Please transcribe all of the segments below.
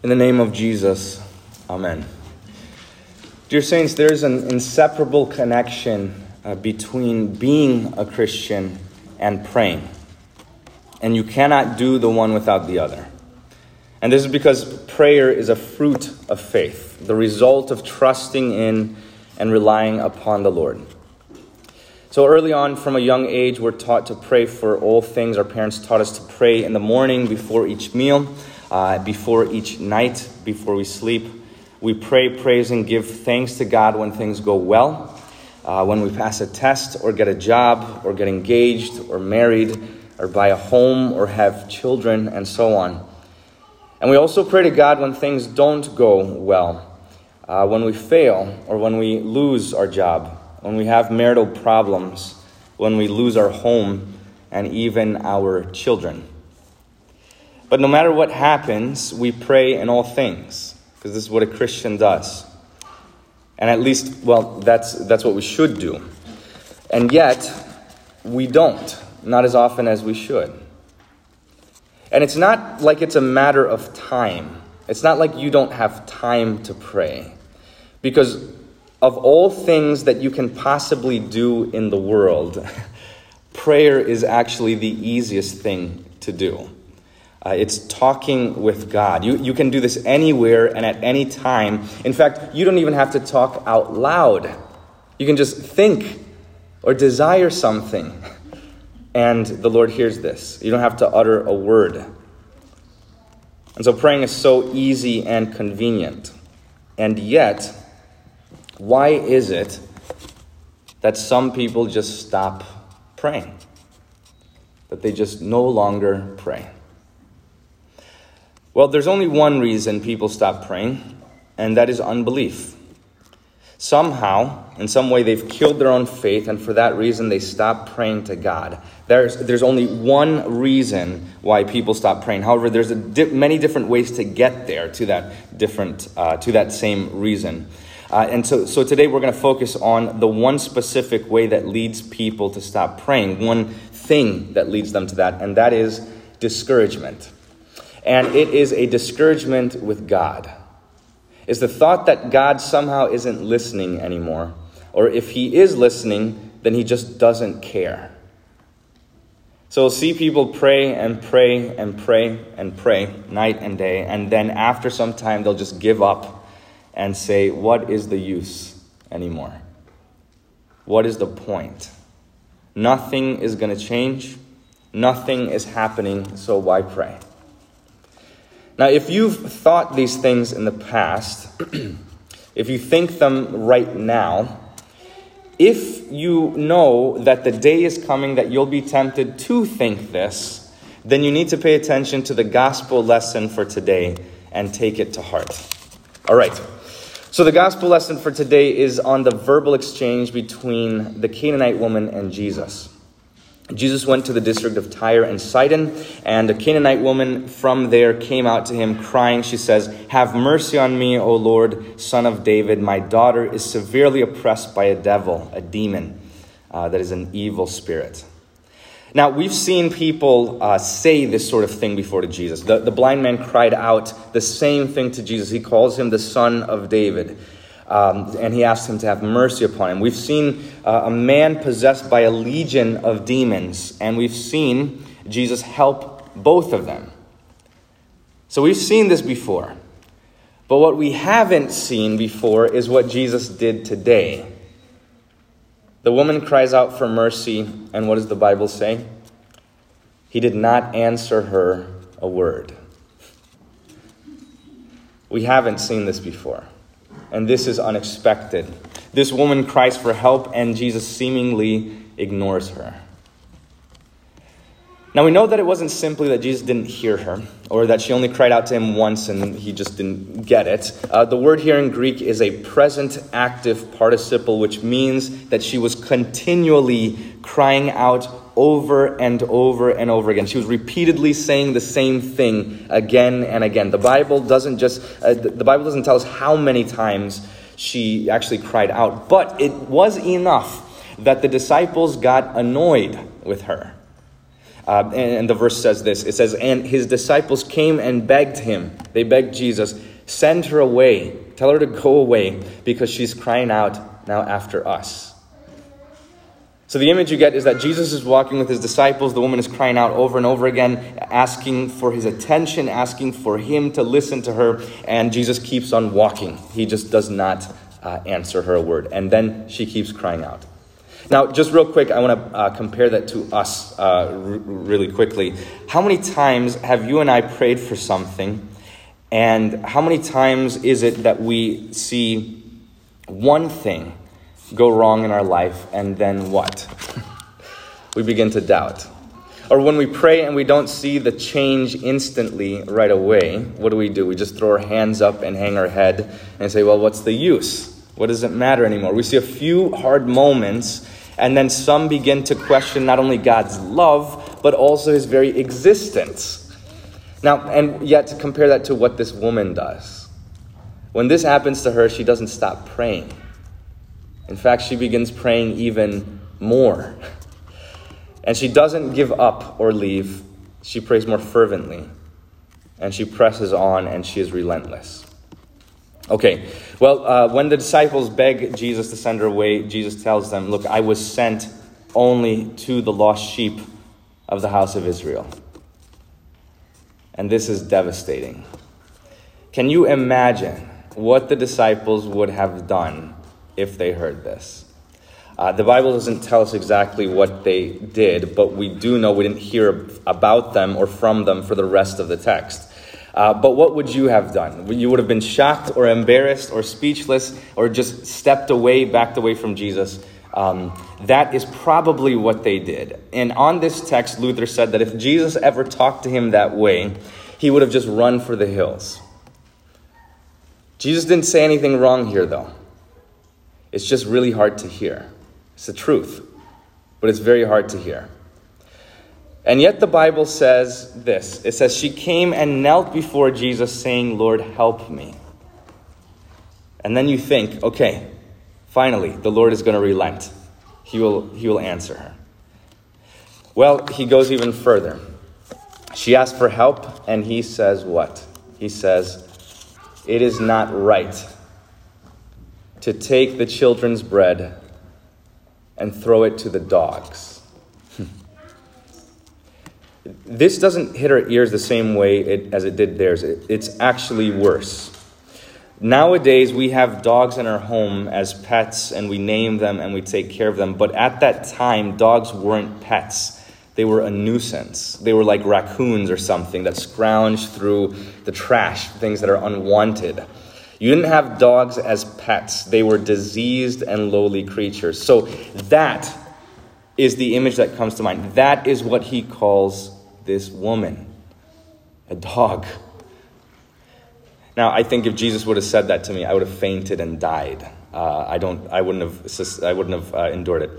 In the name of Jesus, Amen. Dear Saints, there's an inseparable connection uh, between being a Christian and praying. And you cannot do the one without the other. And this is because prayer is a fruit of faith, the result of trusting in and relying upon the Lord. So, early on, from a young age, we're taught to pray for all things. Our parents taught us to pray in the morning before each meal uh, before each night, before we sleep. We pray, praise, and give thanks to God when things go well, uh, when we pass a test, or get a job, or get engaged, or married, or buy a home, or have children, and so on. And we also pray to God when things don't go well, uh, when we fail, or when we lose our job, when we have marital problems, when we lose our home, and even our children. But no matter what happens, we pray in all things, because this is what a Christian does. And at least, well, that's, that's what we should do. And yet, we don't, not as often as we should. And it's not like it's a matter of time. It's not like you don't have time to pray. Because of all things that you can possibly do in the world, prayer is actually the easiest thing to do. Uh, it's talking with God. You, you can do this anywhere and at any time. In fact, you don't even have to talk out loud. You can just think or desire something, and the Lord hears this. You don't have to utter a word. And so praying is so easy and convenient. And yet, why is it that some people just stop praying? That they just no longer pray? Well, there's only one reason people stop praying, and that is unbelief. Somehow, in some way, they've killed their own faith, and for that reason, they stop praying to God. There's, there's only one reason why people stop praying. However, there's di- many different ways to get there to that different, uh, to that same reason. Uh, and so, so today we're going to focus on the one specific way that leads people to stop praying, one thing that leads them to that, and that is discouragement and it is a discouragement with God. Is the thought that God somehow isn't listening anymore, or if He is listening, then He just doesn't care. So we'll see people pray and pray and pray and pray night and day, and then after some time, they'll just give up and say, What is the use anymore? What is the point? Nothing is going to change, nothing is happening, so why pray? Now, if you've thought these things in the past, if you think them right now, if you know that the day is coming that you'll be tempted to think this, then you need to pay attention to the gospel lesson for today and take it to heart. All right. So, the gospel lesson for today is on the verbal exchange between the Canaanite woman and Jesus. Jesus went to the district of Tyre and Sidon, and a Canaanite woman from there came out to him crying. She says, Have mercy on me, O Lord, son of David. My daughter is severely oppressed by a devil, a demon, uh, that is an evil spirit. Now, we've seen people uh, say this sort of thing before to Jesus. The, the blind man cried out the same thing to Jesus. He calls him the son of David. Um, and he asks him to have mercy upon him. We've seen uh, a man possessed by a legion of demons, and we've seen Jesus help both of them. So we've seen this before. But what we haven't seen before is what Jesus did today. The woman cries out for mercy, and what does the Bible say? He did not answer her a word. We haven't seen this before and this is unexpected. This woman cries for help, and Jesus seemingly ignores her. Now, we know that it wasn't simply that Jesus didn't hear her, or that she only cried out to him once and he just didn't get it. Uh, the word here in Greek is a present active participle, which means that she was continually crying out over and over and over again. She was repeatedly saying the same thing again and again. The Bible doesn't just uh, the Bible doesn't tell us how many times she actually cried out, but it was enough that the disciples got annoyed with her. Uh, and, and the verse says this it says, And his disciples came and begged him. They begged Jesus, Send her away. Tell her to go away because she's crying out now after us. So the image you get is that Jesus is walking with his disciples. The woman is crying out over and over again, asking for his attention, asking for him to listen to her. And Jesus keeps on walking. He just does not uh, answer her a word. And then she keeps crying out. Now, just real quick, I want to uh, compare that to us uh, r- really quickly. How many times have you and I prayed for something? And how many times is it that we see one thing go wrong in our life, and then what? we begin to doubt. Or when we pray and we don't see the change instantly right away, what do we do? We just throw our hands up and hang our head and say, well, what's the use? What does it matter anymore? We see a few hard moments, and then some begin to question not only God's love, but also his very existence. Now, and yet to compare that to what this woman does. When this happens to her, she doesn't stop praying. In fact, she begins praying even more. And she doesn't give up or leave. She prays more fervently. And she presses on and she is relentless. Okay, well, uh, when the disciples beg Jesus to send her away, Jesus tells them, Look, I was sent only to the lost sheep of the house of Israel. And this is devastating. Can you imagine what the disciples would have done if they heard this. Uh, the Bible doesn't tell us exactly what they did, but we do know we didn't hear about them or from them for the rest of the text. Uh, but what would you have done? You would have been shocked or embarrassed or speechless or just stepped away, backed away from Jesus. Um, that is probably what they did. And on this text, Luther said that if Jesus ever talked to him that way, he would have just run for the hills. Jesus didn't say anything wrong here, though. It's just really hard to hear. It's the truth, but it's very hard to hear. And yet the Bible says this it says, She came and knelt before Jesus, saying, Lord, help me. And then you think, okay, finally, the Lord is going to relent. He will, he will answer her. Well, he goes even further. She asks for help, and he says, What? He says, It is not right to take the children's bread and throw it to the dogs. Hmm. this doesn't hit our ears the same way it, as it did theirs. It, it's actually worse. Nowadays, we have dogs in our home as pets and we name them and we take care of them. But at that time, dogs weren't pets. They were a nuisance. They were like raccoons or something that scrounged through the trash, things that are unwanted. You didn't have dogs as pets, they were diseased and lowly creatures. So that is the image that comes to mind. That is what he calls this woman a dog. Now, I think if Jesus would have said that to me, I would have fainted and died. Uh, I don't. I wouldn't have. I wouldn't have uh, endured it.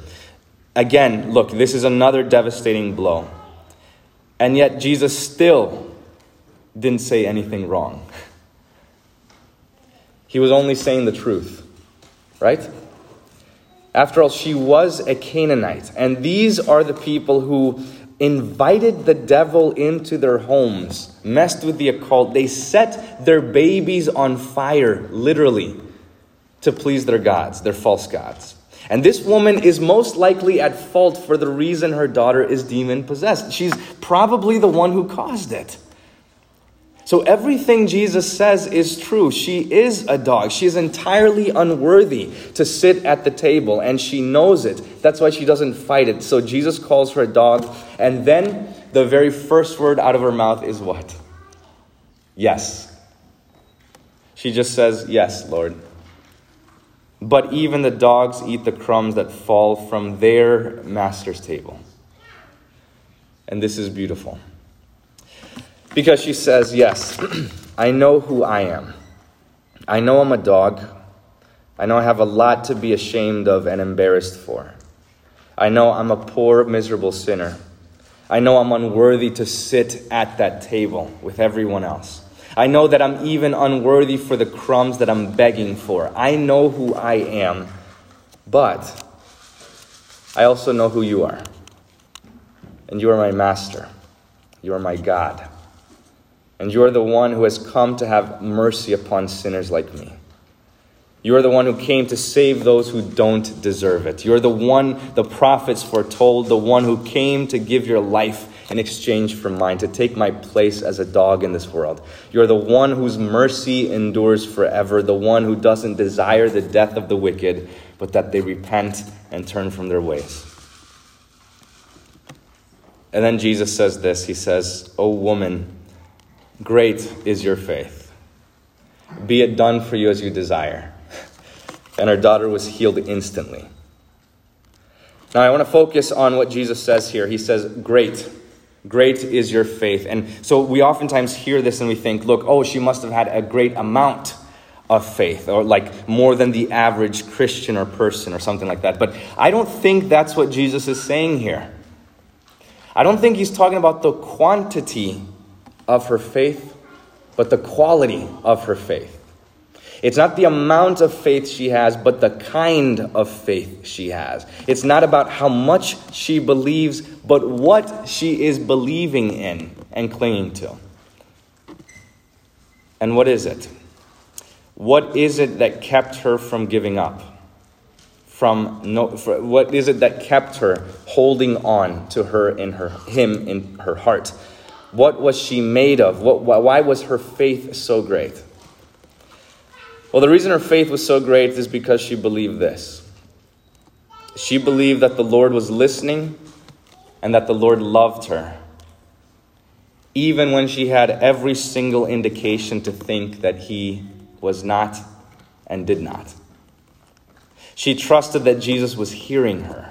Again, look. This is another devastating blow, and yet Jesus still didn't say anything wrong. He was only saying the truth, right? After all, she was a Canaanite. And these are the people who invited the devil into their homes, messed with the occult. They set their babies on fire, literally, to please their gods, their false gods. And this woman is most likely at fault for the reason her daughter is demon possessed. She's probably the one who caused it. So everything Jesus says is true. She is a dog. She is entirely unworthy to sit at the table, and she knows it. That's why she doesn't fight it. So Jesus calls her a dog, and then the very first word out of her mouth is what? Yes. She just says, Yes, Lord. But even the dogs eat the crumbs that fall from their master's table. And this is beautiful. Because she says, Yes, I know who I am. I know I'm a dog. I know I have a lot to be ashamed of and embarrassed for. I know I'm a poor, miserable sinner. I know I'm unworthy to sit at that table with everyone else. I know that I'm even unworthy for the crumbs that I'm begging for. I know who I am, but I also know who you are. and you are my master. You are my God. And you are the one who has come to have mercy upon sinners like me. You are the one who came to save those who don't deserve it. You're the one the prophets foretold, the one who came to give your life in exchange for mine, to take my place as a dog in this world. You're the one whose mercy endures forever, the one who doesn't desire the death of the wicked, but that they repent and turn from their ways. And then Jesus says this He says, O woman, great is your faith. Be it done for you as you desire. And her daughter was healed instantly. Now, I want to focus on what Jesus says here. He says, Great. Great is your faith. And so we oftentimes hear this and we think, look, oh, she must have had a great amount of faith, or like more than the average Christian or person, or something like that. But I don't think that's what Jesus is saying here. I don't think he's talking about the quantity of her faith, but the quality of her faith. It's not the amount of faith she has, but the kind of faith she has. It's not about how much she believes, but what she is believing in and clinging to. And what is it? What is it that kept her from giving up? From no, what is it that kept her holding on to her in her him in her heart? What was she made of? What, why was her faith so great? Well, the reason her faith was so great is because she believed this. She believed that the Lord was listening and that the Lord loved her, even when she had every single indication to think that He was not and did not. She trusted that Jesus was hearing her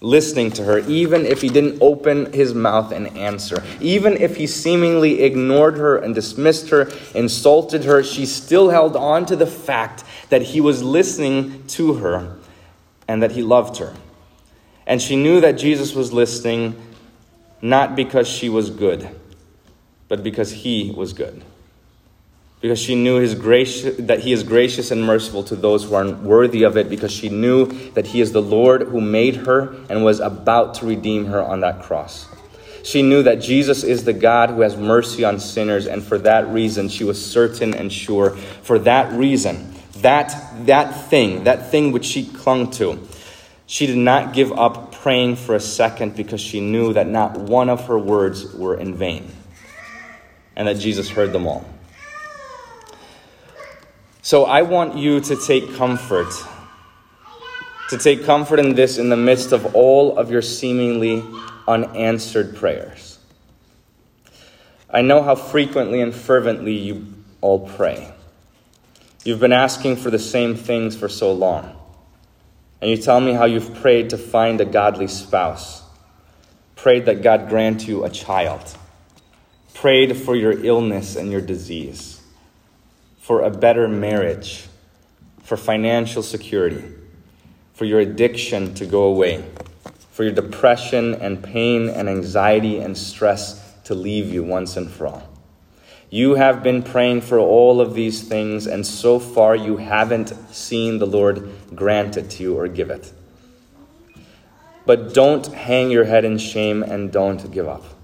listening to her, even if he didn't open his mouth and answer. Even if he seemingly ignored her and dismissed her, insulted her, she still held on to the fact that he was listening to her and that he loved her. And she knew that Jesus was listening not because she was good, but because he was good because she knew his grace, that he is gracious and merciful to those who are worthy of it, because she knew that he is the Lord who made her and was about to redeem her on that cross. She knew that Jesus is the God who has mercy on sinners, and for that reason, she was certain and sure. For that reason, that, that thing, that thing which she clung to, she did not give up praying for a second because she knew that not one of her words were in vain and that Jesus heard them all. So I want you to take comfort. To take comfort in this in the midst of all of your seemingly unanswered prayers. I know how frequently and fervently you all pray. You've been asking for the same things for so long. And you tell me how you've prayed to find a godly spouse, prayed that God grant you a child, prayed for your illness and your disease for a better marriage, for financial security, for your addiction to go away, for your depression and pain and anxiety and stress to leave you once and for all. You have been praying for all of these things, and so far you haven't seen the Lord grant it to you or give it. But don't hang your head in shame and don't give up.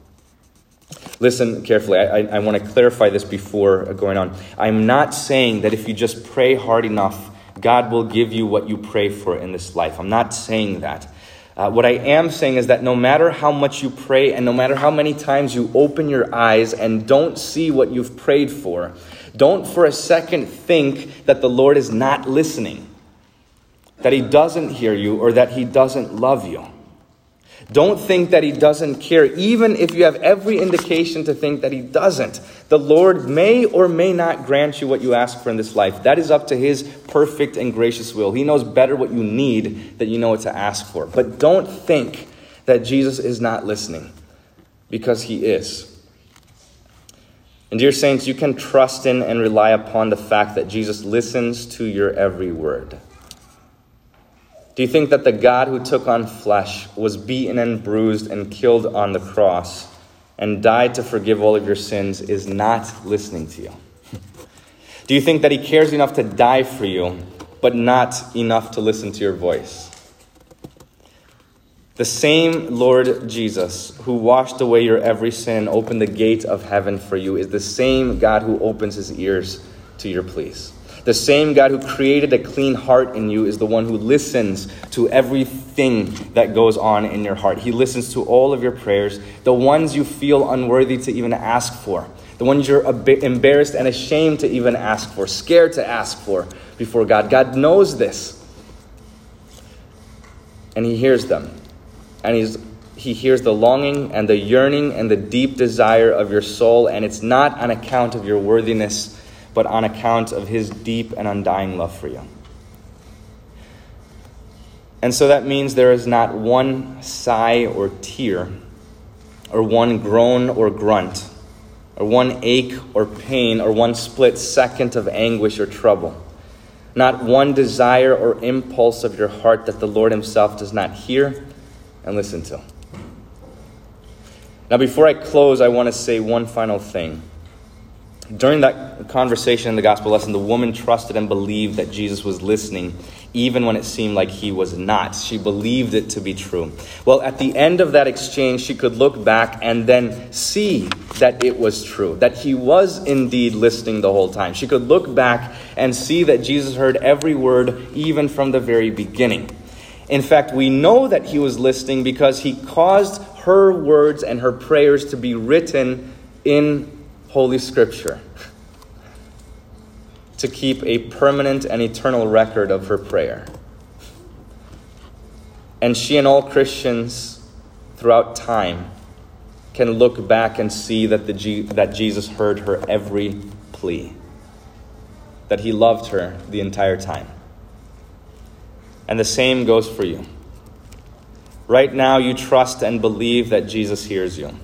Listen carefully. I, I, I want to clarify this before going on. I'm not saying that if you just pray hard enough, God will give you what you pray for in this life. I'm not saying that. Uh, what I am saying is that no matter how much you pray and no matter how many times you open your eyes and don't see what you've prayed for, don't for a second think that the Lord is not listening, that He doesn't hear you, or that He doesn't love you. Don't think that He doesn't care, even if you have every indication to think that He doesn't. The Lord may or may not grant you what you ask for in this life. That is up to His perfect and gracious will. He knows better what you need than you know what to ask for. But don't think that Jesus is not listening, because He is. And, dear saints, you can trust in and rely upon the fact that Jesus listens to your every word. Do you think that the God who took on flesh was beaten and bruised and killed on the cross and died to forgive all of your sins is not listening to you? Do you think that he cares enough to die for you, but not enough to listen to your voice? The same Lord Jesus who washed away your every sin opened the gate of heaven for you is the same God who opens his ears to your pleas. The same God who created a clean heart in you is the one who listens to everything that goes on in your heart. He listens to all of your prayers, the ones you feel unworthy to even ask for, the ones you're embarrassed and ashamed to even ask for, scared to ask for before God. God knows this. And He hears them. And he's, He hears the longing and the yearning and the deep desire of your soul. And it's not on account of your worthiness but on account of his deep and undying love for you. And so that means there is not one sigh or tear, or one groan or grunt, or one ache or pain, or one split second of anguish or trouble. Not one desire or impulse of your heart that the Lord Himself does not hear and listen to. Now, before I close, I want to say one final thing. During that conversation in the gospel lesson, the woman trusted and believed that Jesus was listening, even when it seemed like he was not. She believed it to be true. Well, at the end of that exchange, she could look back and then see that it was true, that he was indeed listening the whole time. She could look back and see that Jesus heard every word, even from the very beginning. In fact, we know that he was listening because he caused her words and her prayers to be written in Holy Scripture to keep a permanent and eternal record of her prayer. And she and all Christians throughout time can look back and see that, the, that Jesus heard her every plea, that he loved her the entire time. And the same goes for you. Right now, you trust and believe that Jesus hears you.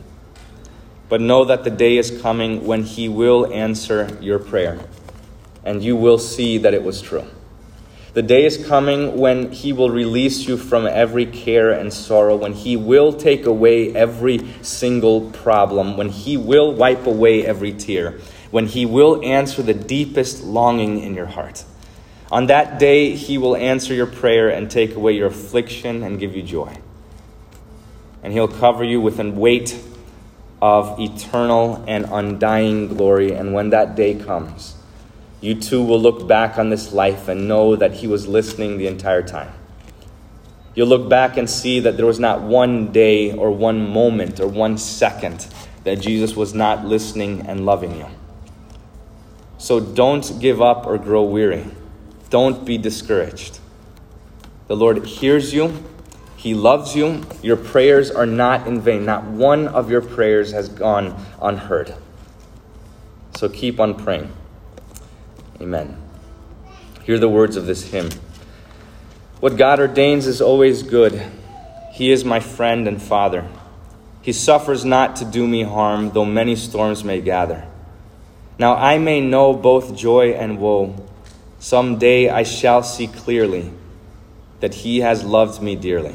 But know that the day is coming when He will answer your prayer, and you will see that it was true. The day is coming when He will release you from every care and sorrow, when He will take away every single problem, when He will wipe away every tear, when He will answer the deepest longing in your heart. On that day, He will answer your prayer and take away your affliction and give you joy. And He'll cover you with a weight of eternal and undying glory. And when that day comes, you too will look back on this life and know that He was listening the entire time. You'll look back and see that there was not one day or one moment or one second that Jesus was not listening and loving you. So don't give up or grow weary. Don't be discouraged. The Lord hears you he loves you. Your prayers are not in vain. Not one of your prayers has gone unheard. So keep on praying. Amen. Hear the words of this hymn. What God ordains is always good. He is my friend and father. He suffers not to do me harm, though many storms may gather. Now I may know both joy and woe. Some day I shall see clearly that He has loved me dearly.